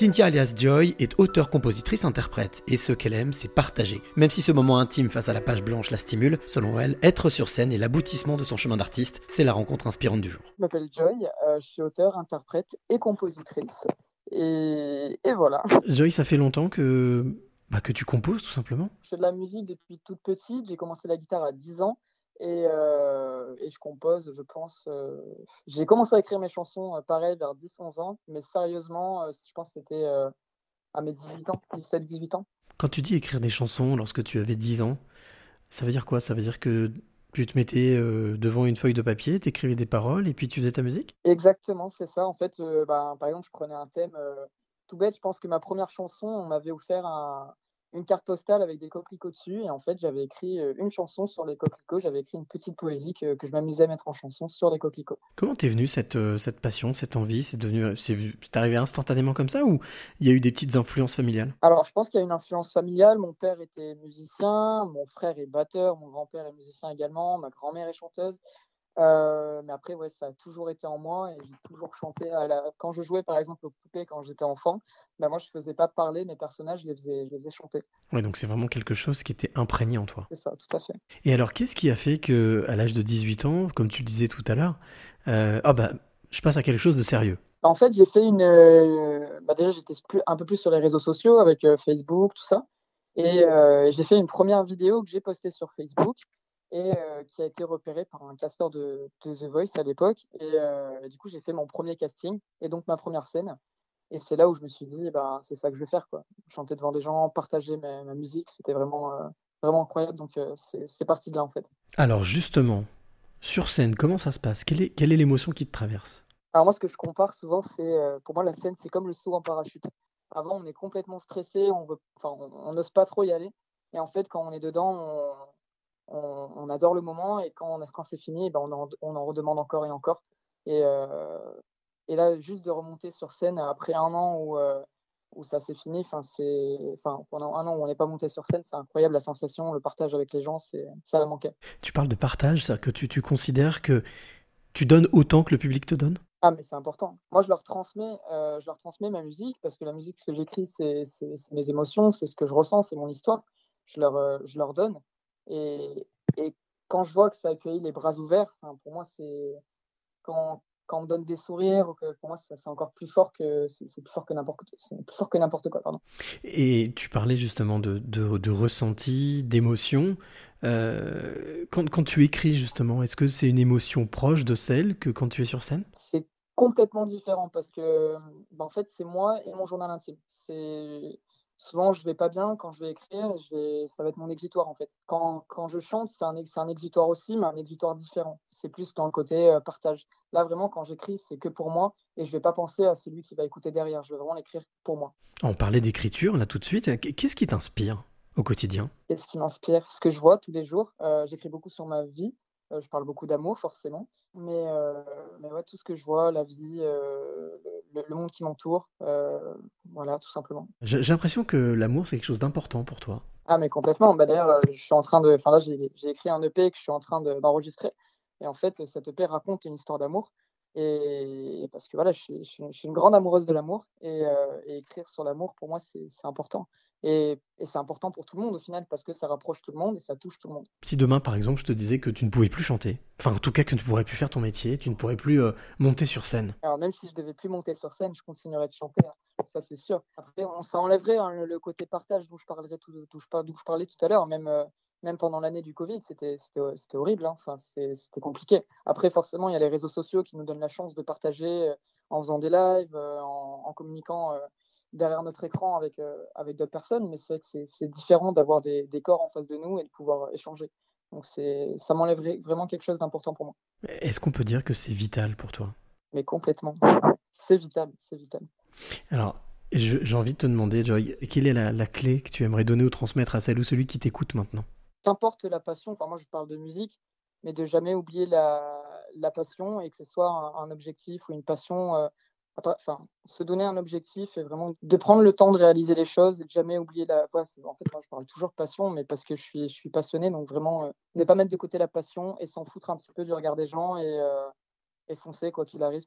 Cynthia alias Joy est auteure-compositrice-interprète et ce qu'elle aime, c'est partager. Même si ce moment intime face à la page blanche la stimule, selon elle, être sur scène est l'aboutissement de son chemin d'artiste, c'est la rencontre inspirante du jour. Je m'appelle Joy, euh, je suis auteur, interprète et compositrice. Et, et voilà. Joy, ça fait longtemps que, bah, que tu composes tout simplement Je fais de la musique depuis toute petite, j'ai commencé la guitare à 10 ans. Et, euh, et, je compose, je pense. Euh, j'ai commencé à écrire mes chansons, euh, pareil, vers 10-11 ans, mais sérieusement, je pense que c'était à mes 18 ans, 17-18 ans. Quand tu dis écrire des chansons lorsque tu avais 10 ans, ça veut dire quoi? Ça veut dire que tu te mettais devant une feuille de papier, t'écrivais des paroles et puis tu faisais ta musique? Exactement, c'est ça. En fait, bah, par exemple, je prenais un thème tout bête. Je pense que ma première chanson, on m'avait offert un, une carte postale avec des coquelicots dessus. Et en fait, j'avais écrit une chanson sur les coquelicots. J'avais écrit une petite poésie que, que je m'amusais à mettre en chanson sur les coquelicots. Comment t'es venue cette, euh, cette passion, cette envie? C'est devenu, c'est, c'est arrivé instantanément comme ça ou il y a eu des petites influences familiales? Alors, je pense qu'il y a une influence familiale. Mon père était musicien, mon frère est batteur, mon grand-père est musicien également, ma grand-mère est chanteuse. Euh, mais après, ouais, ça a toujours été en moi et j'ai toujours chanté. À la... Quand je jouais par exemple aux poupées quand j'étais enfant, bah, moi je faisais pas parler mes personnages, je les faisais, je les faisais chanter. Ouais, donc c'est vraiment quelque chose qui était imprégné en toi. C'est ça, tout à fait. Et alors, qu'est-ce qui a fait que, à l'âge de 18 ans, comme tu le disais tout à l'heure, euh, oh bah, je passe à quelque chose de sérieux? En fait, j'ai fait une. Euh... Bah, déjà, j'étais un peu plus sur les réseaux sociaux avec euh, Facebook, tout ça. Et j'ai fait une première vidéo que j'ai postée sur Facebook et euh, qui a été repéré par un casteur de, de The Voice à l'époque. Et, euh, du coup, j'ai fait mon premier casting et donc ma première scène. Et c'est là où je me suis dit, bah, c'est ça que je vais faire. Quoi. Chanter devant des gens, partager ma, ma musique, c'était vraiment, euh, vraiment incroyable. Donc c'est parti de là en fait. Alors justement, sur scène, comment ça se passe? Quelle est, quelle est l'émotion qui te traverse? Alors moi, ce que je compare souvent, c'est pour moi la scène, c'est comme le saut en parachute. Avant, on est complètement stressé, on veut, on n'ose pas trop y aller. Et en fait, quand on est dedans, on, on, on, adore le moment et quand, quand c'est fini, ben on, en, on, en, redemande encore et encore. Et, euh, et, là, juste de remonter sur scène après un an où, euh, où ça s'est fini, c'est, pendant un an où on n'est pas monté sur scène, c'est incroyable la sensation, le partage avec les gens, ça manquait. Tu parles de partage, c'est-à-dire que tu, tu considères que tu donnes autant que le public te donne? Ah mais c'est important. Moi je leur transmets, euh, je leur transmets ma musique parce que la musique ce que j'écris c'est mes émotions, c'est ce que je ressens, c'est mon histoire. Je leur, euh, je leur donne et, et, quand je vois que ça accueille les bras ouverts, pour moi, c'est quand, quand, on me donne des sourires, pour moi, c'est encore plus fort que c'est plus fort que n'importe plus fort que n'importe quoi. Pardon. Et tu parlais justement de, de, de ressenti, d'émotion. Euh, quand, quand, tu écris justement, est-ce que c'est une émotion proche de celle que quand tu es sur scène? C'est complètement différent parce que, ben, en fait, c'est moi et mon journal intime. C'est souvent je vais pas bien quand je vais écrire je vais ça va être mon exutoire en fait. Quand, quand je chante c'est un, un exutoire aussi mais un exutoire différent. C'est plus dans le côté euh, partage. Là vraiment quand j'écris c'est que pour moi et je vais pas penser à celui qui va écouter derrière. Je vais vraiment l'écrire pour moi. On parlait d'écriture là tout de suite. Qu'est-ce qui t'inspire au quotidien? Qu'est-ce qui m'inspire? Ce que je vois tous les jours euh, j'écris beaucoup sur ma vie. Euh, je parle beaucoup d'amour, forcément. Mais, mais ouais, tout ce que je vois, la vie, le, le, monde qui m'entoure, euh, voilà, tout simplement. J'ai l'impression que l'amour, c'est quelque chose d'important pour toi. Ah, mais complètement. Bah, D'ailleurs, je suis en train de. Enfin, là, j'ai écrit un EP que je suis en train d'enregistrer. et en fait, cet EP raconte une histoire d'amour. Et parce que voilà, je suis, je suis, une grande amoureuse de l'amour. Et, et, écrire sur l'amour, pour moi, c'est important. Et, et c'est important pour tout le monde au final parce que ça rapproche tout le monde et ça touche tout le monde. Si demain, par exemple, je te disais que tu ne pouvais plus chanter, enfin en tout cas que tu ne pourrais plus faire ton métier, tu ne pourrais plus euh, monter sur scène. Alors même si je devais plus monter sur scène, je continuerais de chanter, hein. ça c'est sûr. Après, on, ça enlèverait hein, le, le, côté partage dont je, parlerai tout, d'où je, je, parlais tout à l'heure, même, euh, même pendant l'année du Covid, c'était horrible, hein. enfin, c'était compliqué. Après, forcément, il y a les réseaux sociaux qui nous donnent la chance de partager euh, en faisant des lives, en, en, communiquant derrière notre écran avec, euh, avec d'autres personnes, mais c'est vrai que c'est différent d'avoir des, des, corps en face de nous et de pouvoir échanger. Donc ça m'enlève vraiment quelque chose d'important pour moi. Est-ce qu'on peut dire que c'est vital pour toi? Mais complètement. C'est vital, c'est vital. Alors, j'ai envie de te demander, Joy, quelle est la, la, clé que tu aimerais donner ou transmettre à celle ou celui qui t'écoute maintenant? Qu'importe la passion, enfin moi je parle de musique, mais de jamais oublier la, la passion et que ce soit un, un objectif ou une passion euh, se donner un objectif et vraiment de prendre le temps de réaliser les choses et de jamais oublier la. En fait, moi, je parle toujours passion, mais parce que je suis, je suis passionné, donc vraiment euh, ne pas mettre de côté la passion et s'en foutre un petit peu du regard des gens et, euh, et foncer quoi qu'il arrive.